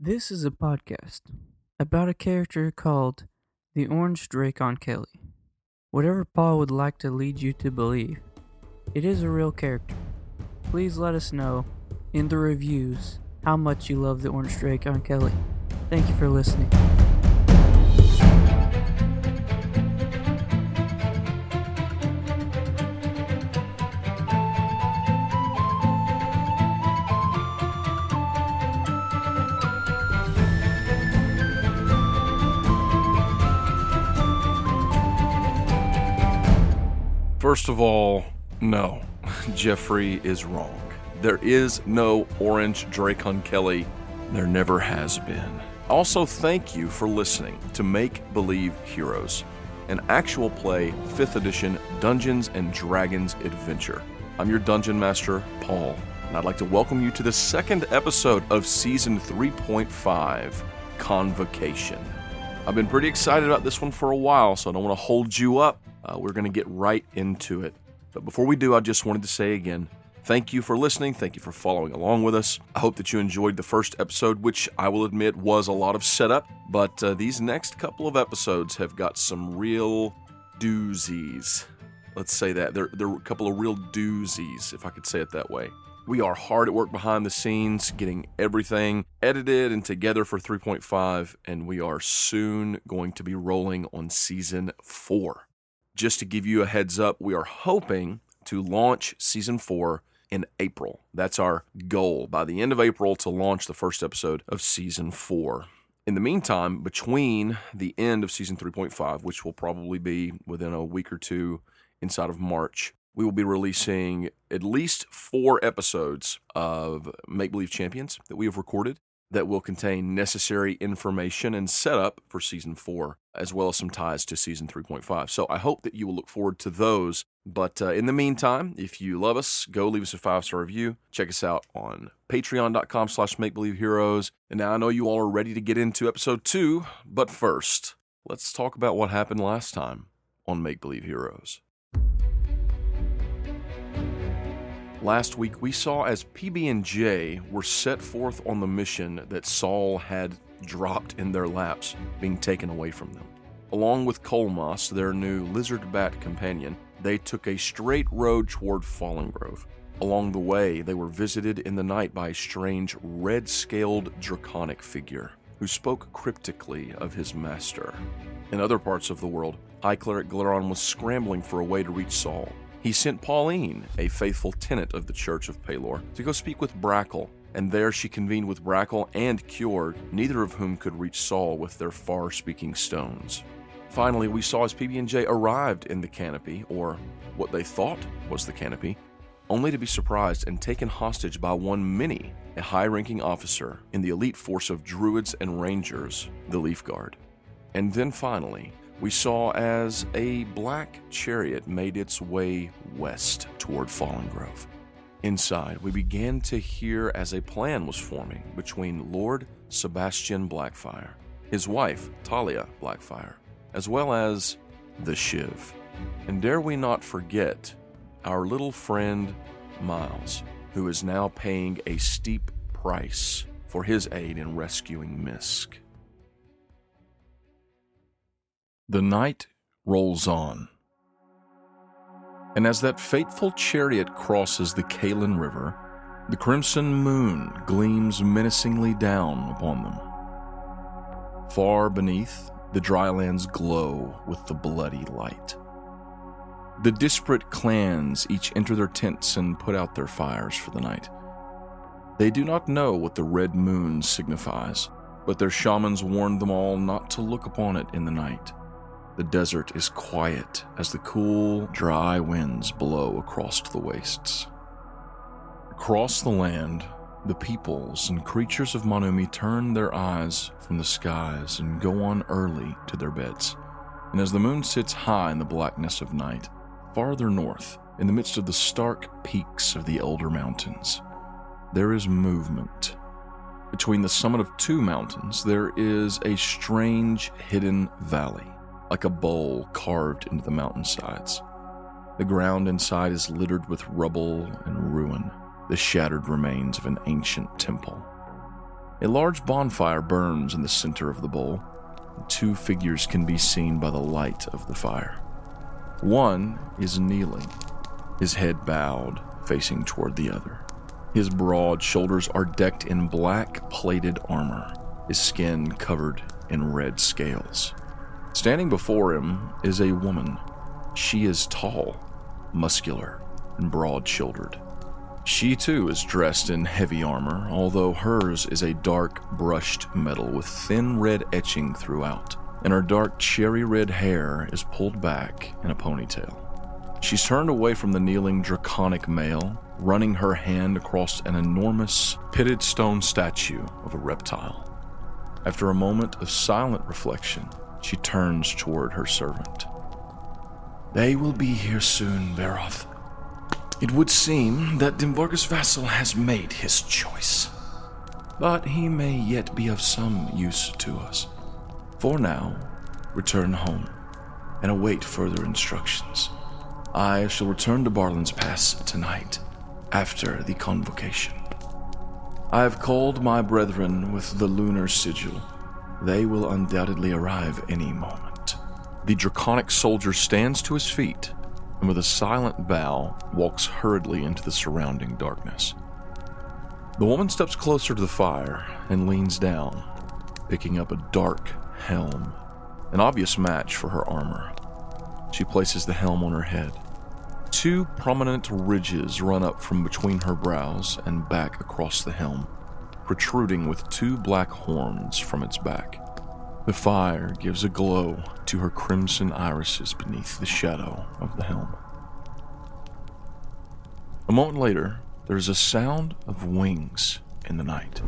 This is a podcast about a character called the Orange Drake on Kelly. Whatever Paul would like to lead you to believe, it is a real character. Please let us know in the reviews how much you love the Orange Drake on Kelly. Thank you for listening. First of all, no, Jeffrey is wrong. There is no orange Dracon Kelly. There never has been. Also, thank you for listening to Make Believe Heroes, an actual play 5th edition Dungeons and Dragons adventure. I'm your dungeon master, Paul, and I'd like to welcome you to the second episode of season 3.5 Convocation. I've been pretty excited about this one for a while, so I don't want to hold you up. Uh, we're going to get right into it. But before we do, I just wanted to say again thank you for listening. Thank you for following along with us. I hope that you enjoyed the first episode, which I will admit was a lot of setup. But uh, these next couple of episodes have got some real doozies. Let's say that. They're, they're a couple of real doozies, if I could say it that way. We are hard at work behind the scenes, getting everything edited and together for 3.5, and we are soon going to be rolling on season 4 just to give you a heads up, we are hoping to launch season four in April. That's our goal by the end of April to launch the first episode of season four. In the meantime, between the end of season 3.5, which will probably be within a week or two inside of March, we will be releasing at least four episodes of Make Believe Champions that we have recorded that will contain necessary information and setup for season four, as well as some ties to season 3.5. So I hope that you will look forward to those. But uh, in the meantime, if you love us, go leave us a five star review. Check us out on patreon.com slash make believe heroes. And now I know you all are ready to get into episode two, but first, let's talk about what happened last time on Make Believe Heroes. Last week, we saw as PB&J were set forth on the mission that Saul had dropped in their laps, being taken away from them. Along with Colmos, their new lizard bat companion, they took a straight road toward Fallen Grove. Along the way, they were visited in the night by a strange red scaled draconic figure who spoke cryptically of his master. In other parts of the world, High Cleric Glaron was scrambling for a way to reach Saul, he sent Pauline, a faithful tenant of the Church of Pelor, to go speak with Brackle, and there she convened with Brackle and Kjorg, neither of whom could reach Saul with their far speaking stones. Finally, we saw as PB&J arrived in the canopy, or what they thought was the canopy, only to be surprised and taken hostage by one Minnie, a high ranking officer in the elite force of druids and rangers, the Leaf Guard. And then finally, we saw as a black chariot made its way west toward Fallen Grove. Inside, we began to hear as a plan was forming between Lord Sebastian Blackfire, his wife, Talia Blackfire, as well as the Shiv. And dare we not forget our little friend, Miles, who is now paying a steep price for his aid in rescuing Misk. The night rolls on. And as that fateful chariot crosses the Kalin River, the crimson moon gleams menacingly down upon them. Far beneath, the drylands glow with the bloody light. The disparate clans each enter their tents and put out their fires for the night. They do not know what the red moon signifies, but their shamans warned them all not to look upon it in the night. The desert is quiet as the cool, dry winds blow across the wastes. Across the land, the peoples and creatures of Monumi turn their eyes from the skies and go on early to their beds. And as the moon sits high in the blackness of night, farther north, in the midst of the stark peaks of the Elder Mountains, there is movement. Between the summit of two mountains, there is a strange hidden valley like a bowl carved into the mountainsides. The ground inside is littered with rubble and ruin, the shattered remains of an ancient temple. A large bonfire burns in the center of the bowl. Two figures can be seen by the light of the fire. One is kneeling, his head bowed, facing toward the other. His broad shoulders are decked in black plated armor, his skin covered in red scales. Standing before him is a woman. She is tall, muscular, and broad shouldered. She too is dressed in heavy armor, although hers is a dark brushed metal with thin red etching throughout, and her dark cherry red hair is pulled back in a ponytail. She's turned away from the kneeling draconic male, running her hand across an enormous pitted stone statue of a reptile. After a moment of silent reflection, she turns toward her servant. They will be here soon, Baroth. It would seem that Dimburgus Vassal has made his choice. But he may yet be of some use to us. For now, return home and await further instructions. I shall return to Barlin's Pass tonight, after the convocation. I have called my brethren with the lunar sigil. They will undoubtedly arrive any moment. The draconic soldier stands to his feet and, with a silent bow, walks hurriedly into the surrounding darkness. The woman steps closer to the fire and leans down, picking up a dark helm, an obvious match for her armor. She places the helm on her head. Two prominent ridges run up from between her brows and back across the helm, protruding with two black horns from its back. The fire gives a glow to her crimson irises beneath the shadow of the helm. A moment later, there is a sound of wings in the night.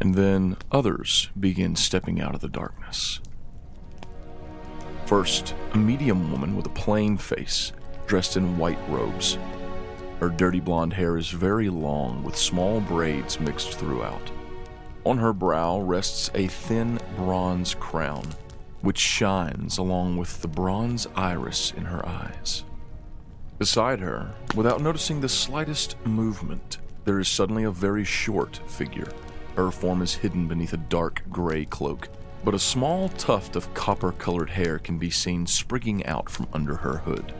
And then others begin stepping out of the darkness. First, a medium woman with a plain face, dressed in white robes. Her dirty blonde hair is very long, with small braids mixed throughout. On her brow rests a thin bronze crown, which shines along with the bronze iris in her eyes. Beside her, without noticing the slightest movement, there is suddenly a very short figure. Her form is hidden beneath a dark gray cloak, but a small tuft of copper colored hair can be seen sprigging out from under her hood.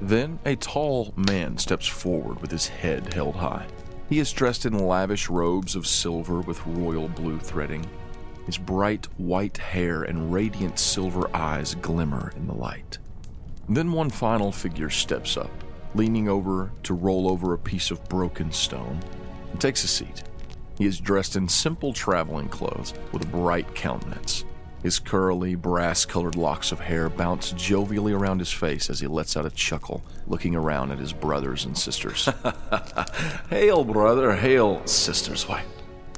Then a tall man steps forward with his head held high. He is dressed in lavish robes of silver with royal blue threading. His bright white hair and radiant silver eyes glimmer in the light. Then one final figure steps up, leaning over to roll over a piece of broken stone, and takes a seat. He is dressed in simple traveling clothes with a bright countenance. His curly, brass colored locks of hair bounce jovially around his face as he lets out a chuckle, looking around at his brothers and sisters. hail, brother, hail, sisters. Why,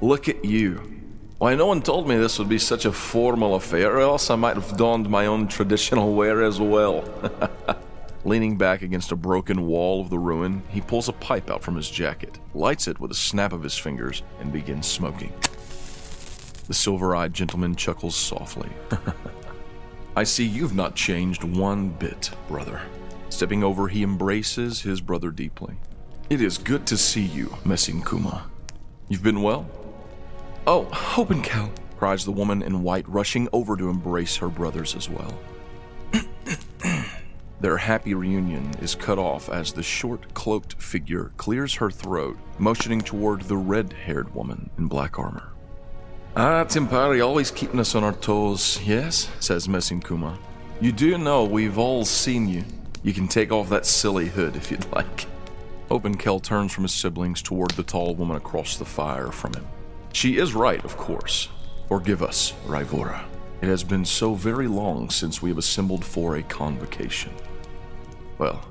look at you. Why, no one told me this would be such a formal affair, or else I might have donned my own traditional wear as well. Leaning back against a broken wall of the ruin, he pulls a pipe out from his jacket, lights it with a snap of his fingers, and begins smoking. The silver eyed gentleman chuckles softly. I see you've not changed one bit, brother. Stepping over, he embraces his brother deeply. It is good to see you, Messing Kuma. You've been well? Oh, Hopenkel, cries the woman in white, rushing over to embrace her brothers as well. Their happy reunion is cut off as the short, cloaked figure clears her throat, motioning toward the red haired woman in black armor. Ah, Timpari, always keeping us on our toes, yes? says Messing Kuma. You do know we've all seen you. You can take off that silly hood if you'd like. Openkel turns from his siblings toward the tall woman across the fire from him. She is right, of course. Or give us, Raivora. It has been so very long since we have assembled for a convocation. Well,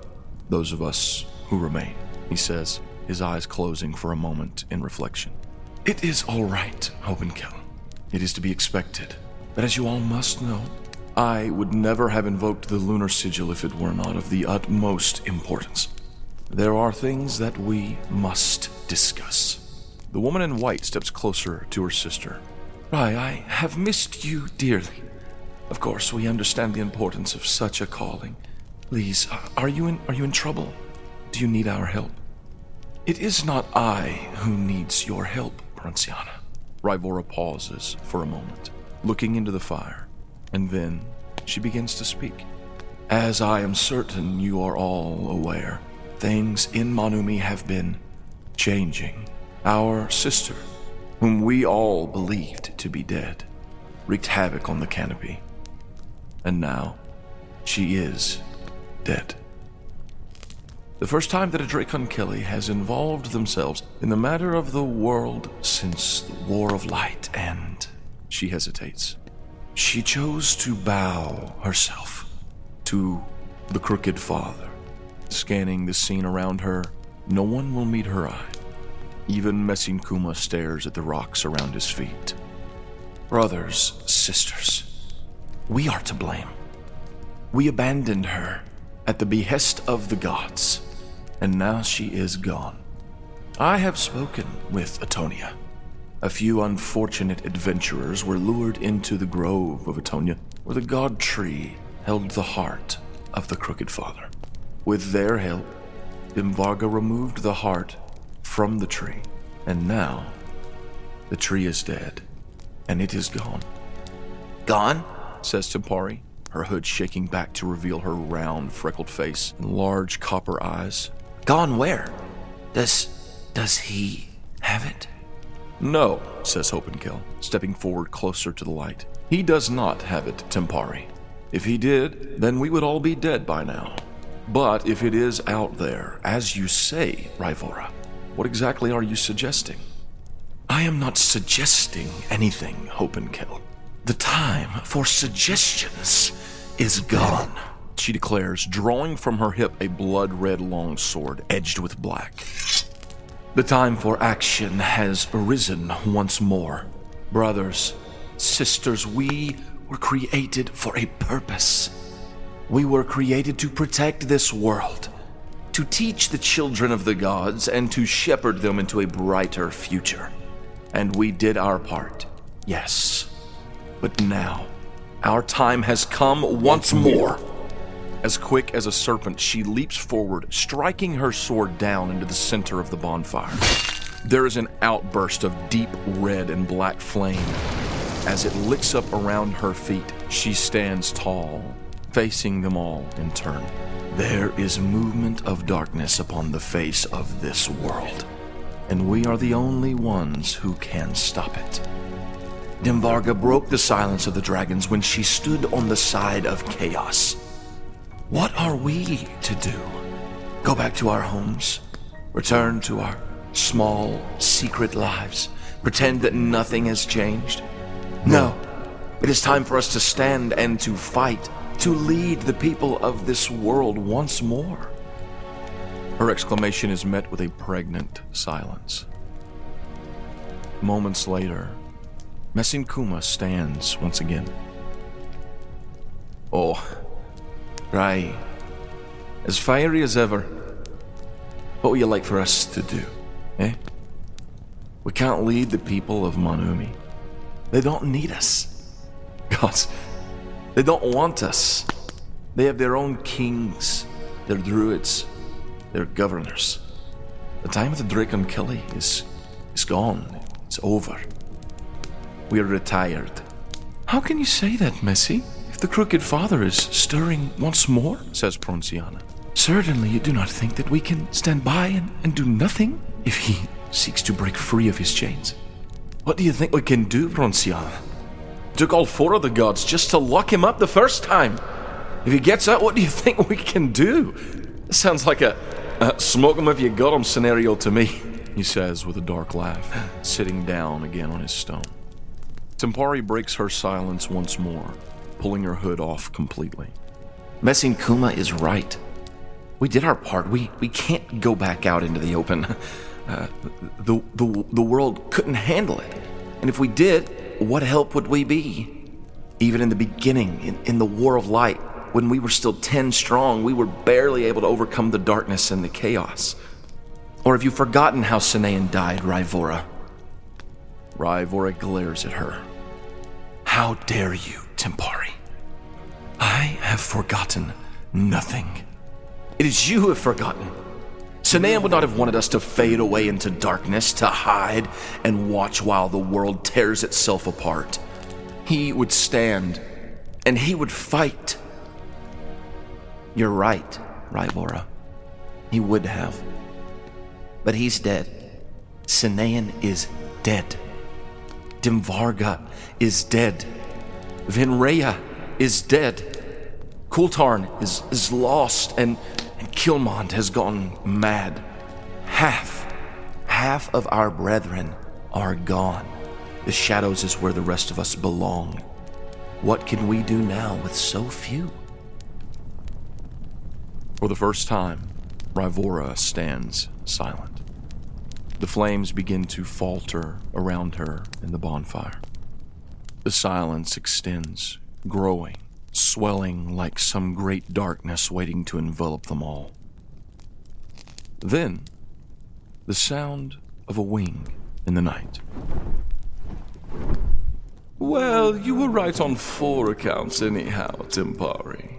those of us who remain, he says, his eyes closing for a moment in reflection. It is all right, Hobenkel. It is to be expected. But as you all must know, I would never have invoked the lunar sigil if it were not of the utmost importance. There are things that we must discuss. The woman in white steps closer to her sister. Rai, I have missed you dearly. Of course, we understand the importance of such a calling. Please, are you in are you in trouble? Do you need our help? It is not I who needs your help, Rivora pauses for a moment, looking into the fire, and then she begins to speak. As I am certain you are all aware, things in Monumi have been changing. Our sister, whom we all believed to be dead, wreaked havoc on the canopy. And now, she is dead. The first time that a Dracon Kelly has involved themselves in the matter of the world since the War of Light, and she hesitates. She chose to bow herself to the Crooked Father. Scanning the scene around her, no one will meet her eye. Even Messin Kuma stares at the rocks around his feet. Brothers, sisters, we are to blame. We abandoned her at the behest of the gods, and now she is gone. I have spoken with Atonia. A few unfortunate adventurers were lured into the grove of Atonia, where the god tree held the heart of the Crooked Father. With their help, Dimvarga removed the heart from the tree, and now the tree is dead, and it is gone. Gone? says Tempari, her hood shaking back to reveal her round, freckled face and large copper eyes. Gone where? Does. does he have it? No, says Hopenkill, stepping forward closer to the light. He does not have it, Tempari. If he did, then we would all be dead by now. But if it is out there, as you say, Rivora, what exactly are you suggesting? I am not suggesting anything, Hopenkill. The time for suggestions is gone, she declares, drawing from her hip a blood red long sword edged with black. The time for action has arisen once more. Brothers, sisters, we were created for a purpose. We were created to protect this world, to teach the children of the gods, and to shepherd them into a brighter future. And we did our part, yes. But now, our time has come once more. As quick as a serpent, she leaps forward, striking her sword down into the center of the bonfire. There is an outburst of deep red and black flame. As it licks up around her feet, she stands tall, facing them all in turn. There is movement of darkness upon the face of this world, and we are the only ones who can stop it. Dimvarga broke the silence of the dragons when she stood on the side of chaos. What are we to do? Go back to our homes? Return to our small, secret lives? Pretend that nothing has changed? No. It is time for us to stand and to fight, to lead the people of this world once more. Her exclamation is met with a pregnant silence. Moments later, Messin Kuma stands once again. Oh, Rai, as fiery as ever. What would you like for us to do, eh? We can't lead the people of Monumi. They don't need us. Gods, they don't want us. They have their own kings, their druids, their governors. The time of the Dracon Kelly is, is gone. It's over. We're retired. How can you say that, Messi? If the crooked father is stirring once more, says Pronciana. Certainly you do not think that we can stand by and, and do nothing if he seeks to break free of his chains. What do you think we can do, Pronciana? Took all four of the gods just to lock him up the first time. If he gets out, what do you think we can do? Sounds like a, a smoke him if you got him scenario to me, he says with a dark laugh, sitting down again on his stone. Tempari breaks her silence once more, pulling her hood off completely. Messing Kuma is right. We did our part. We we can't go back out into the open. Uh, the, the the world couldn't handle it. And if we did, what help would we be? Even in the beginning, in, in the War of Light, when we were still ten strong, we were barely able to overcome the darkness and the chaos. Or have you forgotten how Sanayan died, Rivora? Rivora glares at her. How dare you, Tempari? I have forgotten nothing. It is you who have forgotten. Sinean would not have wanted us to fade away into darkness, to hide and watch while the world tears itself apart. He would stand and he would fight. You're right, Rivora. He would have. But he's dead. Sinean is dead. Dimvarga is dead. Vinraya is dead. Kultarn is, is lost, and, and Kilmond has gone mad. Half, half of our brethren are gone. The shadows is where the rest of us belong. What can we do now with so few? For the first time, Rivora stands silent. The flames begin to falter around her in the bonfire. The silence extends, growing, swelling like some great darkness waiting to envelop them all. Then, the sound of a wing in the night. Well, you were right on four accounts, anyhow, Timpari.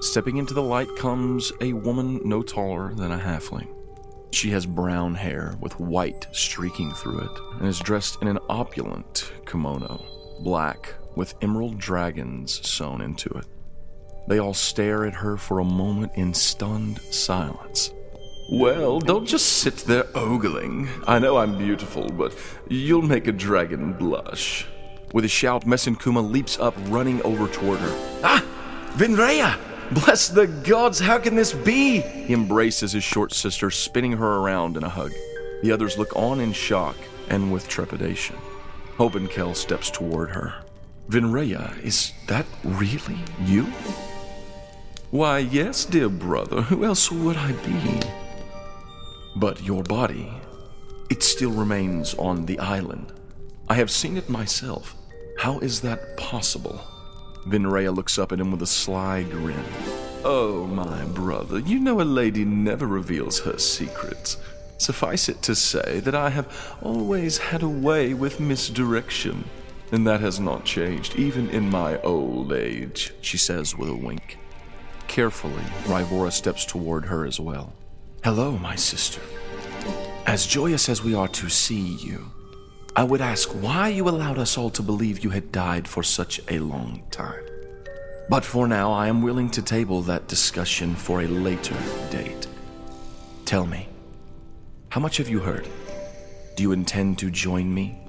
Stepping into the light comes a woman no taller than a halfling. She has brown hair with white streaking through it and is dressed in an opulent kimono, black with emerald dragons sewn into it. They all stare at her for a moment in stunned silence. Well, don't just sit there ogling. I know I'm beautiful, but you'll make a dragon blush. With a shout, Mesenkuma leaps up, running over toward her. Ah! Vinraya! Bless the gods, how can this be? He embraces his short sister, spinning her around in a hug. The others look on in shock and with trepidation. Hopenkel steps toward her. Vinraya, is that really you? Why, yes, dear brother. Who else would I be? But your body, it still remains on the island. I have seen it myself. How is that possible? Vinraya looks up at him with a sly grin. Oh, my brother, you know a lady never reveals her secrets. Suffice it to say that I have always had a way with misdirection, and that has not changed, even in my old age, she says with a wink. Carefully, Rivora steps toward her as well. Hello, my sister. As joyous as we are to see you, I would ask why you allowed us all to believe you had died for such a long time. But for now, I am willing to table that discussion for a later date. Tell me, how much have you heard? Do you intend to join me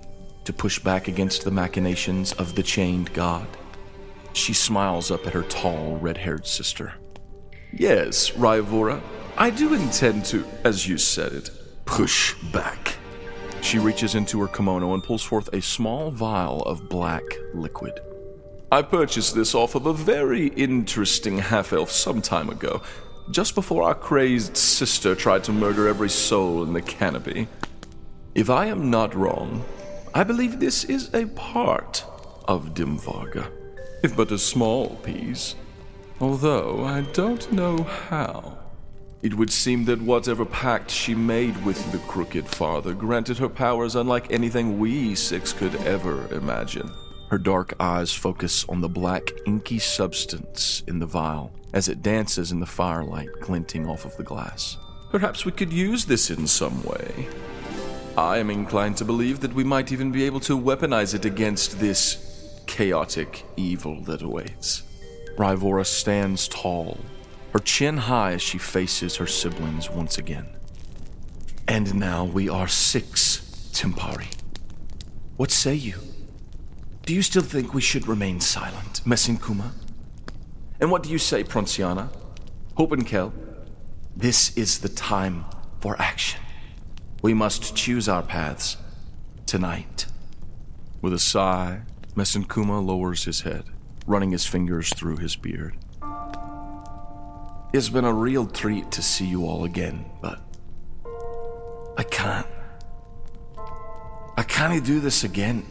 to push back against the machinations of the chained god? She smiles up at her tall, red haired sister. Yes, Rivora, I do intend to, as you said it, push back. She reaches into her kimono and pulls forth a small vial of black liquid. I purchased this off of a very interesting half elf some time ago, just before our crazed sister tried to murder every soul in the canopy. If I am not wrong, I believe this is a part of Dimvarga, if but a small piece, although I don't know how. It would seem that whatever pact she made with the Crooked Father granted her powers unlike anything we six could ever imagine. Her dark eyes focus on the black, inky substance in the vial as it dances in the firelight glinting off of the glass. Perhaps we could use this in some way. I am inclined to believe that we might even be able to weaponize it against this chaotic evil that awaits. Rivora stands tall, her chin high as she faces her siblings once again. And now we are six, Timpari. What say you? Do you still think we should remain silent, Mesenkuma? And what do you say, Pronciana? Hopenkel? This is the time for action. We must choose our paths tonight. With a sigh, Mesenkuma lowers his head, running his fingers through his beard. It's been a real treat to see you all again, but I can't. I can't do this again.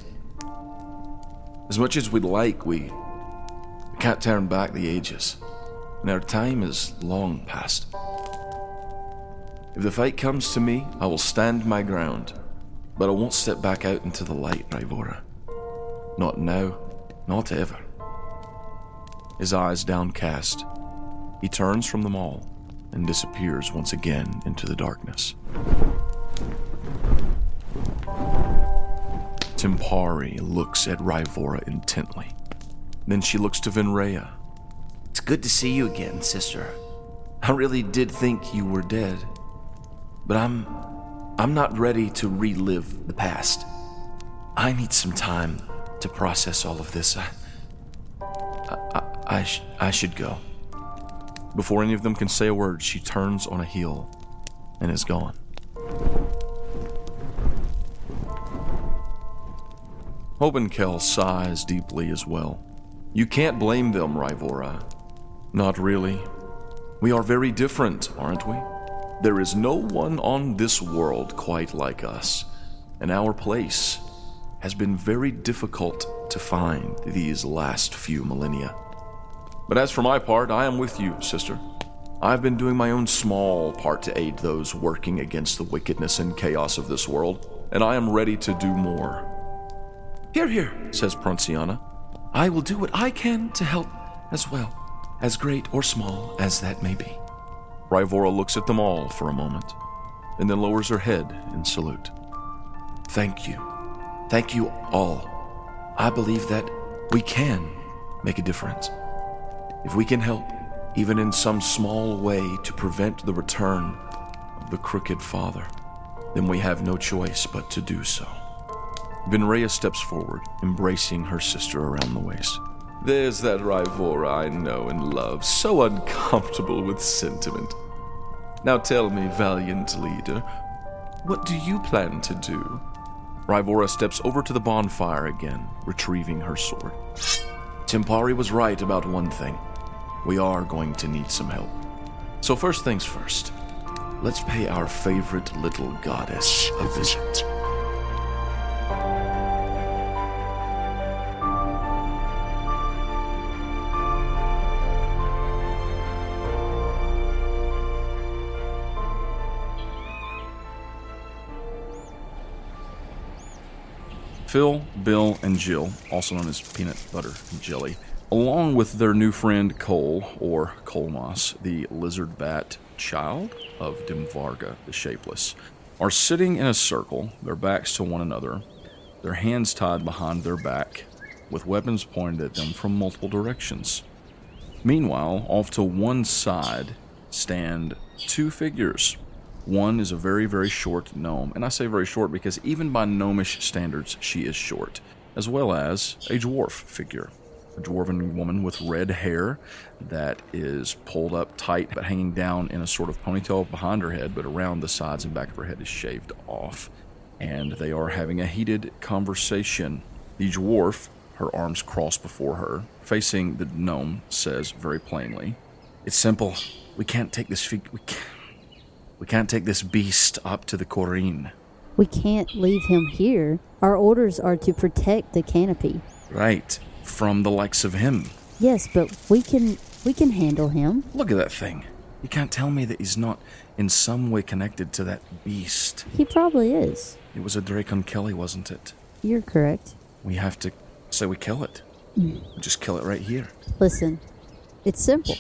As much as we'd like, we can't turn back the ages, and our time is long past. If the fight comes to me, I will stand my ground, but I won't step back out into the light, Rivora. Not now, not ever. His eyes downcast, he turns from them all and disappears once again into the darkness. Timpari looks at Rivora intently. Then she looks to Vinraya. It's good to see you again, sister. I really did think you were dead. But I'm I'm not ready to relive the past. I need some time to process all of this. I I, I, I, sh- I should go. Before any of them can say a word, she turns on a heel and is gone. Hobenkel sighs deeply as well. You can't blame them, Rivora. Not really. We are very different, aren't we? There is no one on this world quite like us, and our place has been very difficult to find these last few millennia. But as for my part, I am with you, sister. I've been doing my own small part to aid those working against the wickedness and chaos of this world, and I am ready to do more. Hear, hear, says Pronciana. I will do what I can to help as well, as great or small as that may be. Rivora looks at them all for a moment, and then lowers her head in salute. Thank you. Thank you all. I believe that we can make a difference. If we can help, even in some small way, to prevent the return of the crooked father, then we have no choice but to do so. Vinraya steps forward, embracing her sister around the waist. There's that Rivora I know and love, so uncomfortable with sentiment. Now tell me, valiant leader, what do you plan to do? Rivora steps over to the bonfire again, retrieving her sword. Timpari was right about one thing. We are going to need some help. So, first things first, let's pay our favorite little goddess a visit. Phil, Bill, and Jill, also known as Peanut Butter and Jelly, along with their new friend Cole, or Colmos, the lizard bat child of Dimvarga the Shapeless, are sitting in a circle, their backs to one another, their hands tied behind their back, with weapons pointed at them from multiple directions. Meanwhile, off to one side stand two figures. One is a very, very short gnome, and I say very short because even by gnomish standards, she is short, as well as a dwarf figure. A dwarven woman with red hair that is pulled up tight but hanging down in a sort of ponytail behind her head, but around the sides and back of her head is shaved off. And they are having a heated conversation. The dwarf, her arms crossed before her, facing the gnome, says very plainly, It's simple. We can't take this fig. We can't. We can't take this beast up to the Corrine. We can't leave him here. Our orders are to protect the canopy. Right. From the likes of him. Yes, but we can we can handle him. Look at that thing. You can't tell me that he's not in some way connected to that beast. He probably is. It was a Dracon Kelly, wasn't it? You're correct. We have to say we kill it. Mm. We just kill it right here. Listen, it's simple.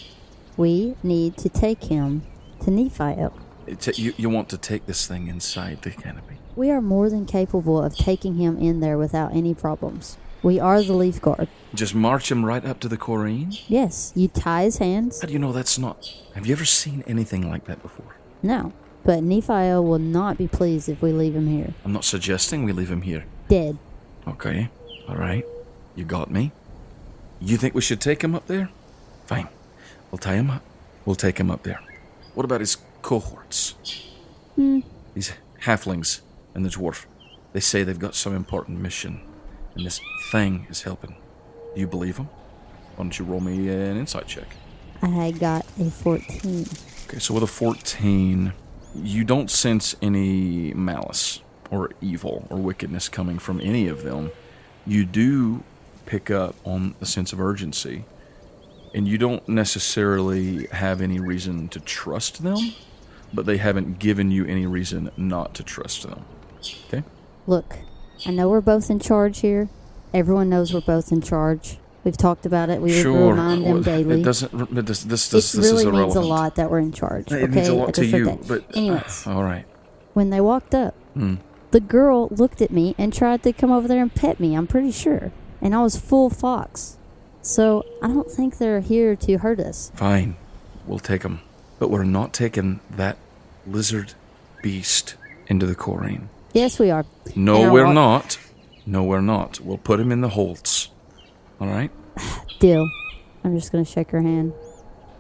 We need to take him to Nephiel. It, you, you want to take this thing inside the canopy. We are more than capable of taking him in there without any problems. We are the Leaf Guard. Just march him right up to the Corrine? Yes, you tie his hands. How do you know that's not. Have you ever seen anything like that before? No, but Nephiel will not be pleased if we leave him here. I'm not suggesting we leave him here. Dead. Okay, alright. You got me. You think we should take him up there? Fine. We'll tie him up. We'll take him up there. What about his cohorts? Hmm. These halflings and the dwarf. They say they've got some important mission, and this thing is helping. Do you believe them? Why don't you roll me an insight check? I got a 14. Okay, so with a 14, you don't sense any malice or evil or wickedness coming from any of them. You do pick up on a sense of urgency, and you don't necessarily have any reason to trust them, but they haven't given you any reason not to trust them. Okay? Look, I know we're both in charge here. Everyone knows we're both in charge. We've talked about it. We sure. remind them Well, daily. It doesn't. It does, this this it this really is means irrelevant. a lot that we're in charge. It okay, means a I lot to you. that. But anyways, all right. when they walked up, Hmm. the girl looked at me and tried to come over there and pet me. I'm pretty sure, and I was full fox. So I don't think they're here to hurt us. Fine, we'll take them, but we're not taking that lizard beast into the Corrine. Yes, we are. No, And we're not. No, we're not. We'll put him in the holds. All right. Deal. I'm just gonna shake her hand.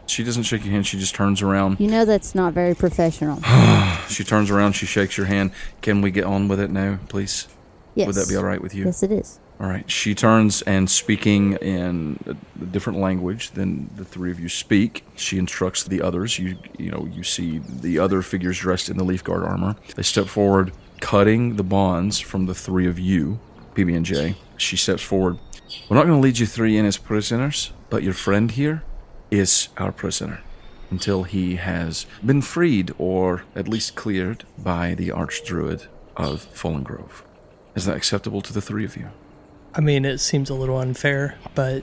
She doesn't shake your hand. She just turns around. You know that's not very professional. She turns around. She shakes your hand. Can we get on with it now, please? Yes. Would that be all right with you? Yes, it is. All right. She turns and speaking in a a different language than the three of you speak. She instructs the others. You you know you see the other figures dressed in the leaf guard armor. They step forward, cutting the bonds from the three of you, PB and J. She steps forward. We're not going to lead you three in as prisoners, but your friend here is our prisoner until he has been freed or at least cleared by the archdruid of Fallen Grove. Is that acceptable to the three of you? I mean, it seems a little unfair, but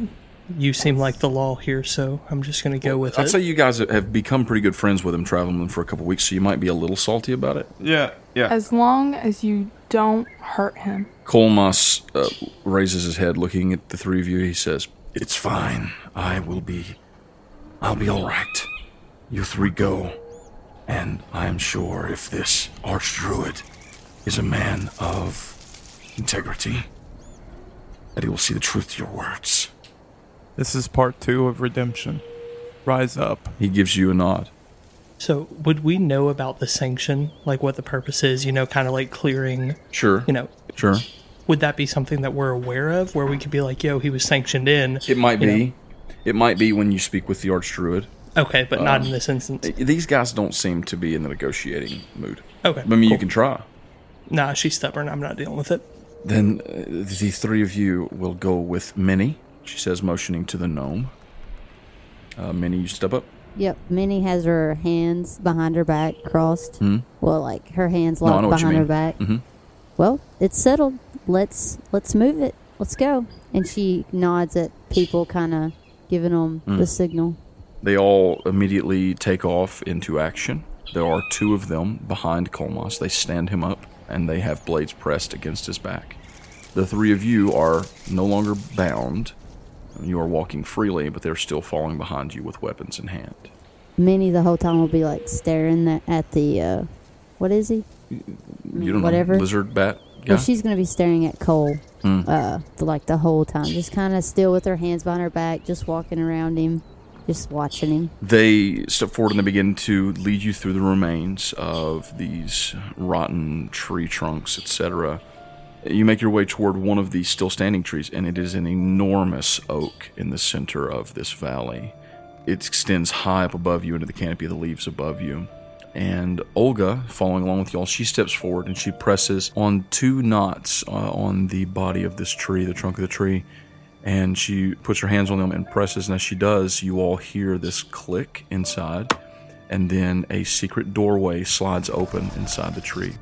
you seem like the law here, so I'm just going to go with it. I'd say you guys have become pretty good friends with him, traveling with him for a couple weeks, so you might be a little salty about it. Yeah, yeah. As long as you don't hurt him. Colmas uh, raises his head, looking at the three of you. He says, "It's fine. I will be. I'll be all right. You three go, and I am sure if this archdruid is a man of integrity, that he will see the truth to your words." This is part two of Redemption. Rise up. He gives you a nod. so, would we know about the sanction? Like what the purpose is, you know, kind of like clearing, Sure. you know, Sure. would that be something that we're aware of where we could be like, yo, he was sanctioned in? It might you know? be. It might be when you speak with the archdruid. Okay, but not Um, in this instance. These guys don't seem to be in the negotiating mood. Okay. I mean, you can try. Nah, she's stubborn. I'm not dealing with it. Then uh, the three of you will go with Minnie. She says, motioning to the gnome. Uh, Minnie, you step up. Yep. Minnie has her hands behind her back, crossed. Hmm? Well, like her hands No, I locked know what you behind her mean. back. Mhm. Well, it's settled. Let's let's move it. Let's go. And she nods at people, kind of giving them Hmm. the signal. They all immediately take off into action. There are two of them behind Kolmos. They stand him up and they have blades pressed against his back. The three of you are no longer bound. You are walking freely, but they're still falling behind you with weapons in hand. Minnie the whole time will be like staring at the uh, what is he? You don't Whatever. know. Lizard bat guy? Well, she's gonna be staring at Cole, Hmm. uh, like the whole time, just kind of still with her hands behind her back, just walking around him, just watching him. They step forward and they begin to lead you through the remains of these rotten tree trunks, etc. You make your way toward one of these still standing trees, and it is an enormous oak in the center of this valley. It extends high up above you into the canopy of the leaves above you. And Olga, following along with y'all, she steps forward and she presses on two knots uh, on the body of this tree, the trunk of the tree, and she puts her hands on them and presses. And as she does, you all hear this click inside, and then a secret doorway slides open inside the tree.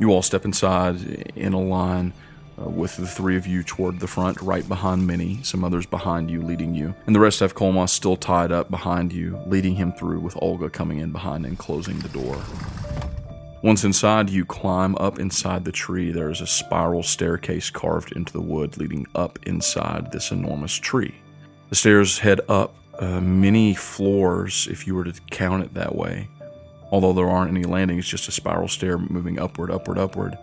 You all step inside in a line uh, with the three of you toward the front, right behind Minnie, some others behind you, leading you. And the rest have Kolmos still tied up behind you, leading him through, with Olga coming in behind and closing the door. Once inside, you climb up inside the tree. There is a spiral staircase carved into the wood leading up inside this enormous tree. The stairs head up uh, many floors, if you were to count it that way. Although there aren't any landings, just a spiral stair moving upward, upward, upward.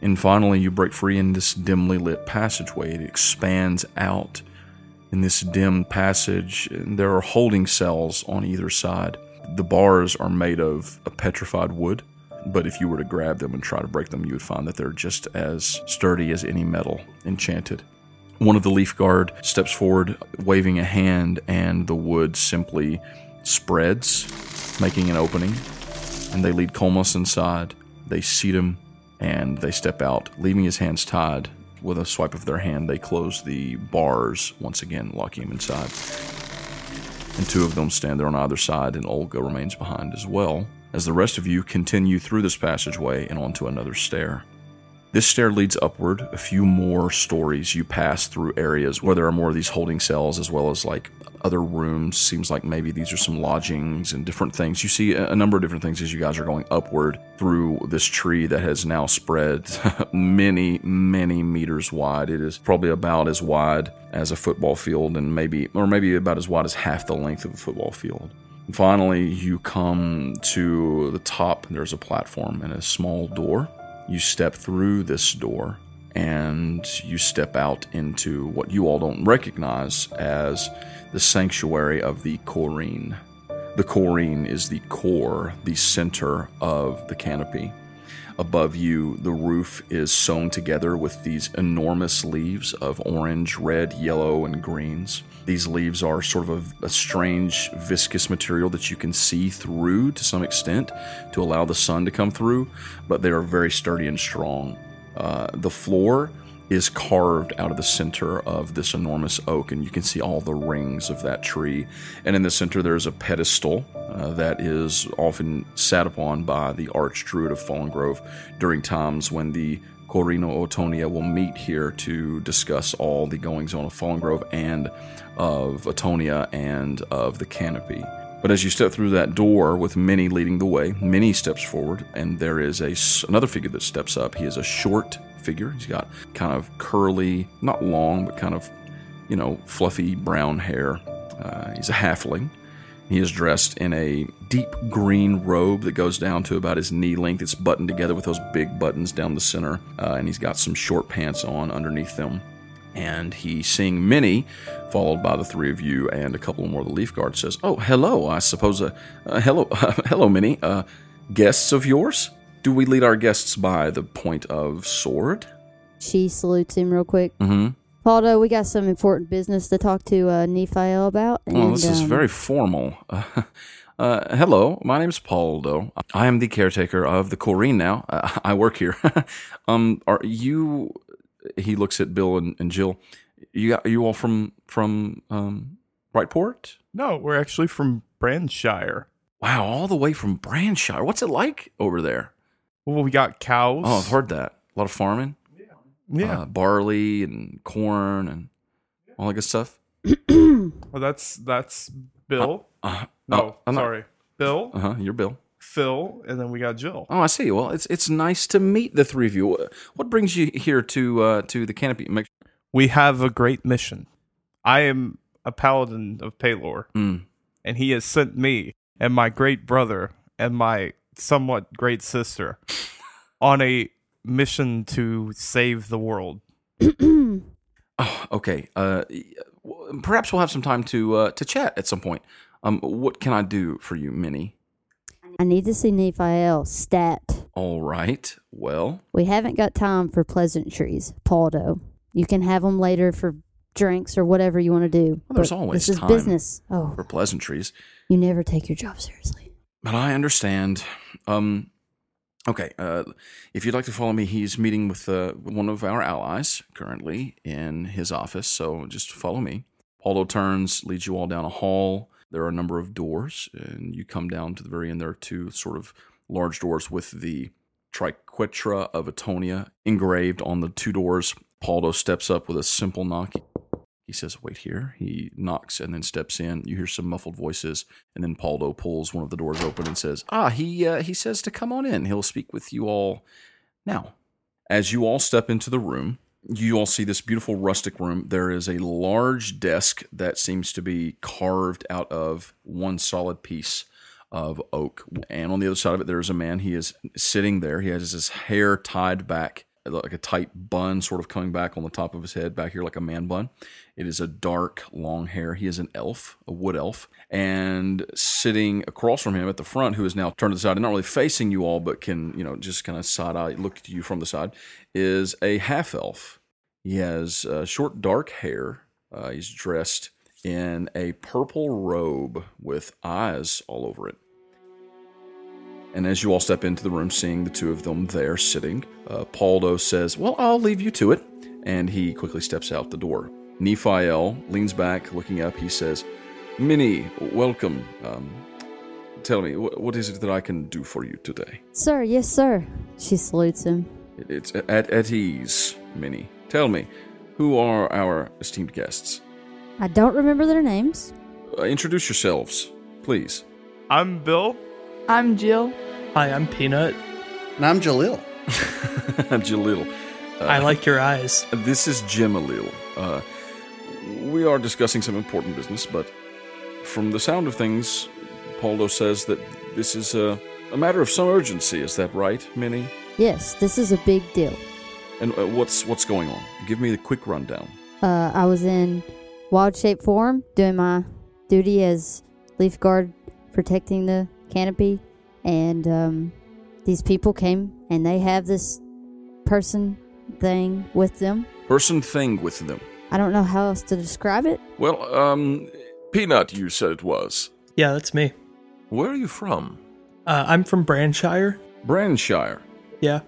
And finally, you break free in this dimly lit passageway. It expands out in this dim passage. There are holding cells on either side. The bars are made of a petrified wood, but if you were to grab them and try to break them, you would find that they're just as sturdy as any metal, enchanted. One of the leaf guard steps forward, waving a hand, and the wood simply spreads, making an opening. And they lead Kolmos inside. They seat him, and they step out, leaving his hands tied. With a swipe of their hand, they close the bars once again, locking him inside. And two of them stand there on either side, and Olga remains behind as well, as the rest of you continue through this passageway and onto another stair. This stair leads upward. A few more stories. You pass through areas where there are more of these holding cells, as well as like other rooms. Seems like maybe these are some lodgings and different things. You see a, number of different things as you guys are going upward through this tree that has now spread many, many meters wide. It is probably about as wide as a football field, and maybe, or maybe about as wide as half the length of a football field. Finally, you come to the top. There's a platform and a small door. You step through this door and you step out into what you all don't recognize as the sanctuary of the Corrine. The Corrine is the core, the center of the canopy. Above you, the roof is sewn together with these enormous leaves of orange, red, yellow, and greens. These leaves are sort of a, a, strange, viscous material that you can see through to some extent to allow the sun to come through, but they are very sturdy and strong. Uh, the floor is carved out of the center of this enormous oak, and you can see all the rings of that tree. And in the center, there's a pedestal uh, that is often sat upon by the arch druid of Fallen Grove during times when the Corino Otonia will meet here to discuss all the goings on of Fallen Grove and of Otonia and of the canopy. But as you step through that door with Minnie leading the way, Minnie steps forward, and there is a, another figure that steps up. He is a short figure. He's got kind of curly, not long, but kind of, you know, fluffy brown hair. Uh, he's a halfling. He is dressed in a deep green robe that goes down to about his knee length. It's buttoned together with those big buttons down the center, uh, and he's got some short pants on underneath them. And he's seeing Minnie, followed by the three of you and a couple more the Leaf Guard. Says, "Oh, hello. I suppose. Uh, uh hello, hello, Minnie. Uh, guests of yours? Do we lead our guests by the point of sword?" She salutes him real quick. Mm-hmm. Paldo, we got some important business to talk to uh, Nephiel about. And, oh, this is um, very formal. Uh, uh, hello, my name is Paldo. I am the caretaker of the Corrine now. Uh, I work here. um, are you? He looks at Bill and, and Jill. You got? Are you all from from um, Brightport? No, we're actually from Branshire. Wow, all the way from Branshire. What's it like over there? Well, we got cows. Oh, I've heard that. A lot of farming yeah, uh, barley and corn and all that good stuff. well, that's that's Bill. Uh, uh, no, oh, sorry, not, Bill. Uh huh. You're Bill. Phil, and then we got Jill. Oh, I see. Well, it's it's nice to meet the three of you. What brings you here to uh, to the canopy? Make- we have a great mission. I am a paladin of Pelor, mm. and he has sent me and my great brother and my somewhat great sister on a mission to save the world. oh, okay. Uh, perhaps we'll have some time to uh, to chat at some point. Um, what can I do for you, Minnie? I need to see Nephiel stat. All right. Well, we haven't got time for pleasantries, Paldo. You can have them later for drinks or whatever you want to do. Well, there's always this is business. Oh, for pleasantries. You never take your job seriously. But I understand. Um, Okay, uh, if you'd like to follow me, he's meeting with uh, one of our allies currently in his office, so just follow me. Paldo turns, leads you all down a hall. There are a number of doors, and you come down to the very end. There are two sort of large doors with the triquetra of Otonia engraved on the two doors. Paldo steps up with a simple knock. He says, Wait here. He knocks and then steps in. You hear some muffled voices, and then Paldo pulls one of the doors open and says, Ah, he, uh, he says to come on in. He'll speak with you all now. As you all step into the room, you all see this beautiful rustic room. There is a large desk that seems to be carved out of one solid piece of oak. And on the other side of it, there is a man. He is sitting there. He has his hair tied back like a tight bun sort of coming back on the top of his head back here like a man bun. It is a dark long hair. He is an elf a wood elf. And sitting across from him at the front who is now turned to the side and not really facing you all but can you know just kind of side eye look at you from the side is a half elf. He has uh, short dark hair. Uh, he's dressed in a purple robe with eyes all over it and as you all step into the room, seeing the two of them there sitting, uh, Paldo says, Well, I'll leave you to it. And he quickly steps out the door. Nephiel leans back, looking up. He says, Minnie, welcome. Um, tell me, wh- what is it that I can do for you today? Sir, yes, sir. She salutes him. It- It's at, at ease, Minnie. Tell me, who are our esteemed guests? I don't remember their names. Uh, introduce yourselves, please. I'm Bill. I'm Jill. Hi, I'm Peanut. And I'm Jalil. I'm Jalil. Uh, I like your eyes. This is Jim Alil. Uh, we are discussing some important business, but from the sound of things, Paldo says that this is a, a matter of some urgency. Is that right, Minnie? Yes, this is a big deal. And uh, what's what's going on? Give me the quick rundown. Uh, I was in wild shape form doing my duty as leaf guard protecting the canopy, and um, these people came and they have this person thing with them. Person thing with them. I don't know how else to describe it. Well, um, Peanut, you said it was. Yeah, that's me. Where are you from? Uh, I'm from Branshire. Branshire. Yeah.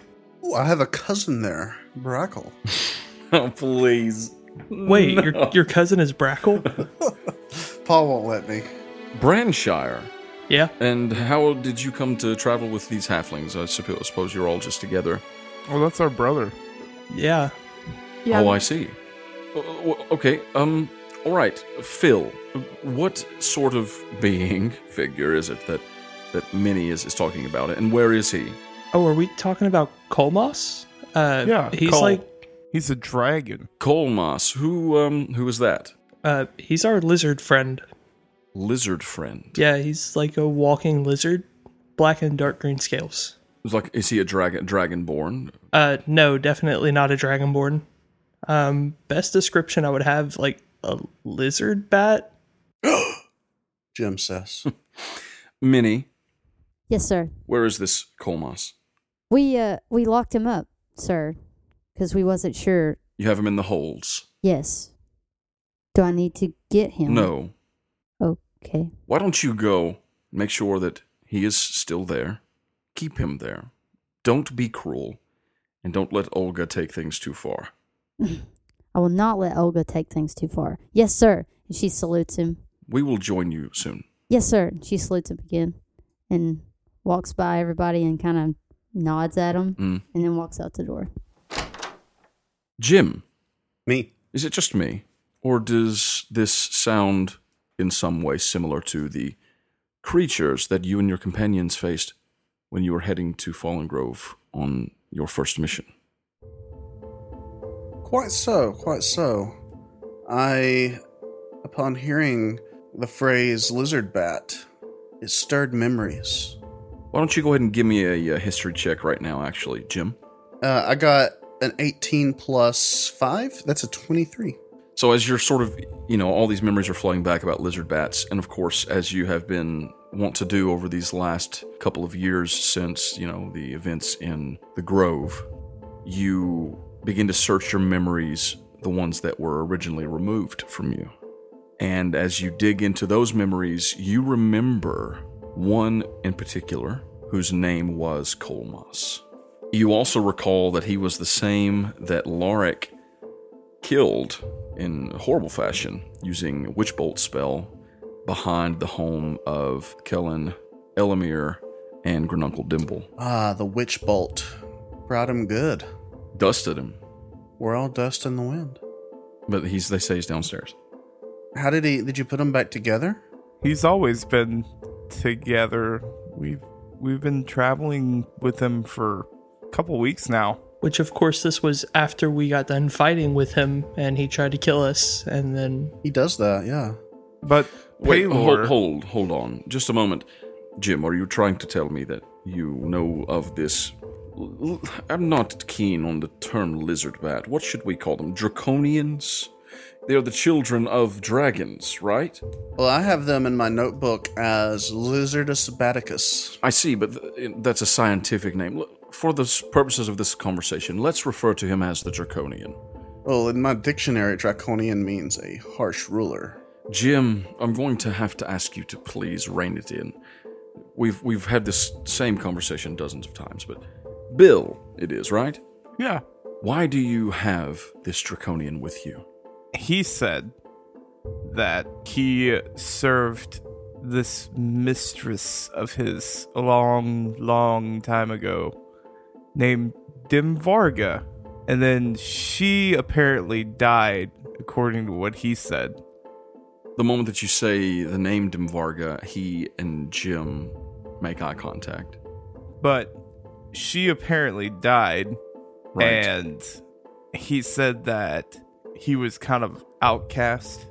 Ooh, I have a cousin there, Brackle. Oh, please. Wait, your your cousin is Brackle? Paul won't let me. Branshire. Yeah. And how did you come to travel with these halflings? I suppo- suppose you're all just together. Well, that's our brother. Yeah. Yeah. Oh, I see. Uh, Okay, um, all right. Phil, what sort of being figure is it that that Minnie is, is talking about, and where is he? Oh, are we talking about Colmas? Uh, Yeah, He's Col. like, He's a dragon. Colmas. Who um who is that? uh, he's our lizard friend. Lizard friend. Yeah, he's like a walking lizard, black and dark green scales. It's like is he a dragon dragonborn? Uh, no, definitely not a dragonborn. Um, best description I would have like a lizard bat. Jim says. Minnie, Yes, sir. where is this Colmas? We uh we locked him up, sir, because we wasn't sure. You have him in the holds. Yes. Do I need to get him? No. Okay. Why don't you go make sure that he is still there? Keep him there. Don't be cruel, and don't let Olga take things too far. I will not let Olga take things too far. Yes, sir. And she salutes him. We will join you soon. Yes, sir. And she salutes him again and walks by everybody and kind of nods at him Mm. and then walks out the door. Jim, Me. is it just me, or does this sound in some way similar to the creatures that you and your companions faced when you were heading to Fallen Grove on your first mission? Quite so, quite so. I, upon hearing the phrase lizard bat, it stirred memories. Why don't you go ahead and give me a, uh history check right now, actually, Jim? Uh, I got an 18 plus 5. That's a 23. So as you're sort of, you know, all these memories are flowing back about lizard bats, and of course, as you have been want to do over these last couple of years since, you know, the events in the Grove, you begin to search your memories, the ones that were originally removed from you. And as you dig into those memories, you remember one in particular whose name was Colmas. You also recall that he was the same that Lorik killed in horrible fashion using a witch bolt spell behind the home of Kellen, Elamir, and Granuncle Dimble. Ah, the witch bolt. Brought him good. Dusted him, We're all dust in the wind. but he's they say he's downstairs. How did he? Did you put him back together? He's always been together. We've we've been traveling with him for a couple weeks now. Which, of course, this was after we got done fighting with him and he tried to kill us. And then, He does that, yeah. But Wait, Paylor, hold, hold, hold on, just a moment, Jim. Are you trying to tell me that you know of this? i'm not keen on the term lizard bat. What should we call them? Draconians? They are the children of dragons, right? Well, I have them in my notebook as Lizardus baticus. I see, but th- that's a scientific name. Look, For the purposes of this conversation, let's refer to him as the Draconian. Well, in my dictionary, draconian means a harsh ruler. Jim, I'm going to have to ask you to please rein it in. We've we've had this same conversation dozens of times, but Bill, it is right. yeah, Why do you have this Draconian with you? he said that he served this mistress of his a long, long time ago named Dimvarga. And then she apparently died, according to what he said. The moment that you say the name Dimvarga, he and Jim make eye contact. But she apparently died, Right. and he said that he was kind of outcast.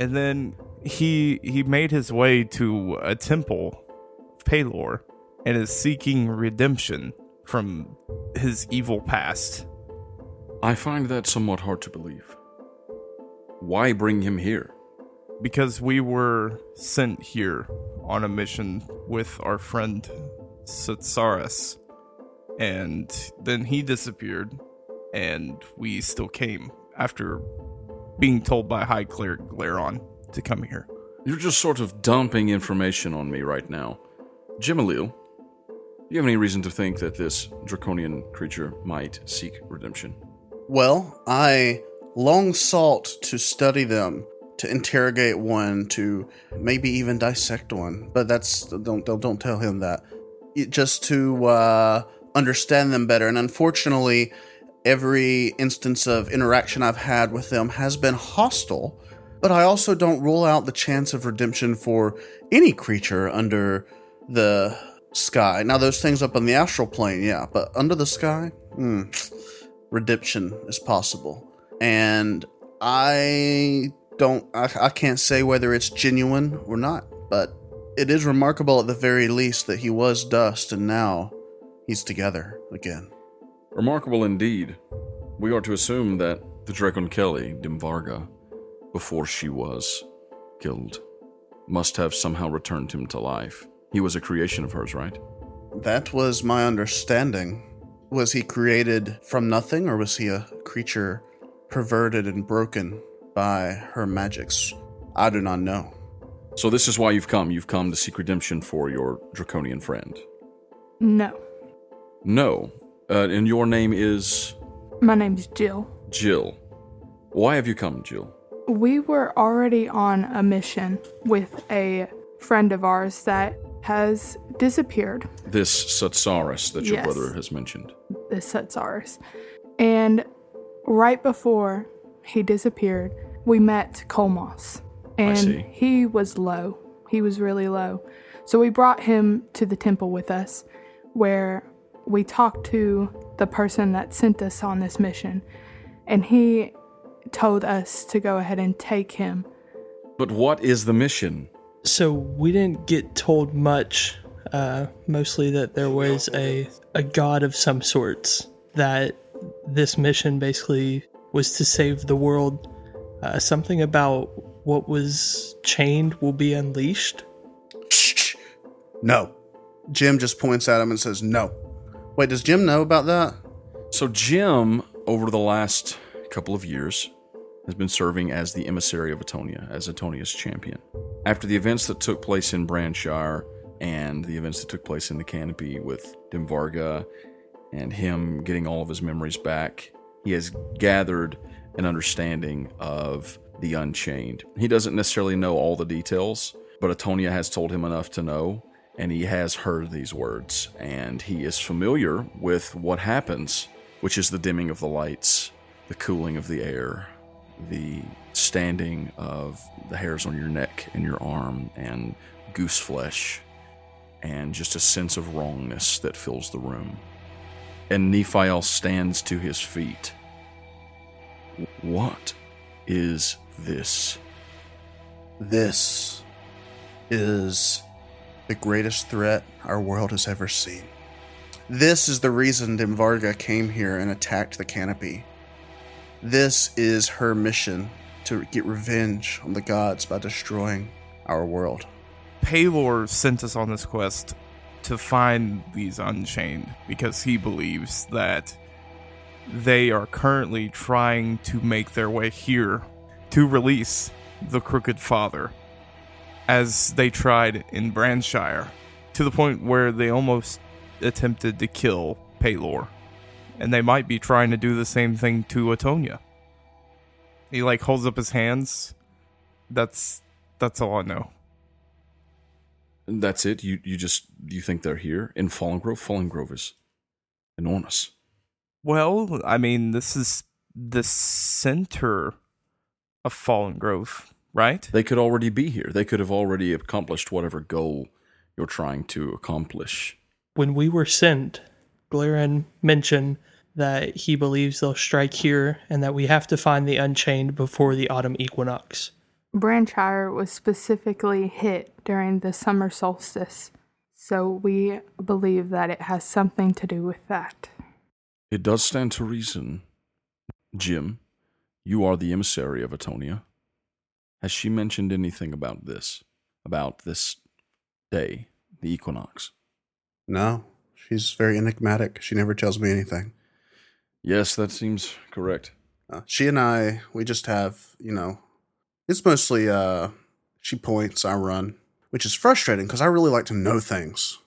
And then he he made his way to a temple, Pelor, and is seeking redemption from his evil past. I find that somewhat hard to believe. Why bring him here? because we were sent here on a mission with our friend Satsaris. And then he disappeared, and we still came after being told by High Cleric Glaron to come here. You're just sort of dumping information on me right now. Jim Alil, do you have any reason to think that this draconian creature might seek redemption? Well, I long sought to study them, to interrogate one, to maybe even dissect one. But that's don't don't, don't tell him that. It- just to uh, understand them better. And unfortunately, every instance of interaction I've had with them has been hostile. But I also don't rule out the chance of redemption for any creature under the sky. Now, those things up on the astral plane, yeah, but under the sky, hmm redemption is possible. And I don't, I, I can't say whether it's genuine or not, but it is remarkable at the very least that he was dust and now he's together again. Remarkable indeed. We are to assume that the Dracon Kelly, Dimvarga, before she was killed, must have somehow returned him to life. He was a creation of hers, right? That was my understanding. Was he created from nothing, or was he a creature perverted and broken by her magics? I do not know. So this is why you've come. You've come to seek redemption for your draconian friend. No. No. Uh, and your name is My name's Jill. Jill. Why have you come, Jill? We were already on a mission with a friend of ours that has disappeared, This Satsaris that your Yes. brother has mentioned. This Sutsars. And right before he disappeared, we met Colmas. And he was low. He was really low. So we brought him to the temple with us where we talked to the person that sent us on this mission. And he told us to go ahead and take him. But what is the mission? So we didn't get told much. Uh, mostly that there was a a god of some sorts. That this mission basically was to save the world. Uh, something about what was chained will be unleashed. No. Jim just points at him and says, No. Wait, does Jim know about that? So Jim, over the last couple of years, has been serving as the emissary of Atonia, as Atonia's champion. After the events that took place in Branshire and the events that took place in the Canopy with Dimvarga and him getting all of his memories back, he has gathered an understanding of the Unchained. He doesn't necessarily know all the details, but Atonia has told him enough to know, and he has heard these words, and he is familiar with what happens, which is the dimming of the lights, the cooling of the air, the standing of the hairs on your neck and your arm, and goose flesh, and just a sense of wrongness that fills the room. And Nephiel stands to his feet. What is this? This is the greatest threat our world has ever seen. This is the reason Dimvarga came here and attacked the canopy. This is her mission to get revenge on the gods by destroying our world. Pelor sent us on this quest to find these Unchained because he believes that they are currently trying to make their way here to release the Crooked Father, as they tried in Branshire, to the point where they almost attempted to kill Pelor. And they might be trying to do the same thing to Atonia. He like holds up his hands. That's that's all I know. That's it. You you just you think they're here in Fallen Grove? Fallen Grove is enormous. Well, I mean, this is the center of Fallen Grove, right? They could already be here. They could have already accomplished whatever goal you're trying to accomplish. When we were sent, Glaron mentioned that he believes they'll strike here and that we have to find the Unchained before the autumn equinox. Branshire was specifically hit during the summer solstice, so we believe that it has something to do with that. It does stand to reason. Jim, you are the emissary of Atonia. Has she mentioned anything about this? About this day, the equinox? No, she's very enigmatic. She never tells me anything. Yes, that seems correct. Uh, she and I, we just have, you know, it's mostly uh she points, I run, which is frustrating because I really like to know things.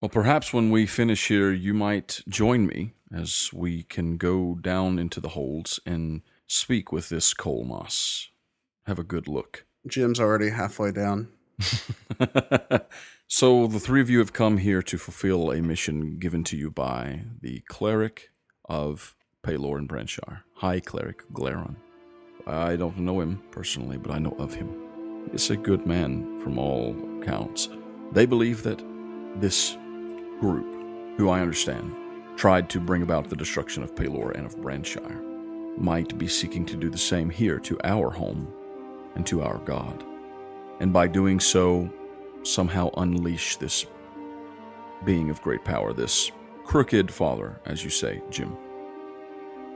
Well, perhaps when we finish here, you might join me as we can go down into the holds and speak with this Colmas. Have a good look. Jim's already halfway down. so the three of you have come here to fulfill a mission given to you by the cleric of Pelor and Branshire, High Cleric Glaron. I don't know him personally, but I know of him. He's a good man from all accounts. They believe that this group, who I understand, tried to bring about the destruction of Pelor and of Branshire, might be seeking to do the same here to our home and to our God. And by doing so, somehow unleash this being of great power, this crooked father, as you say, Jim.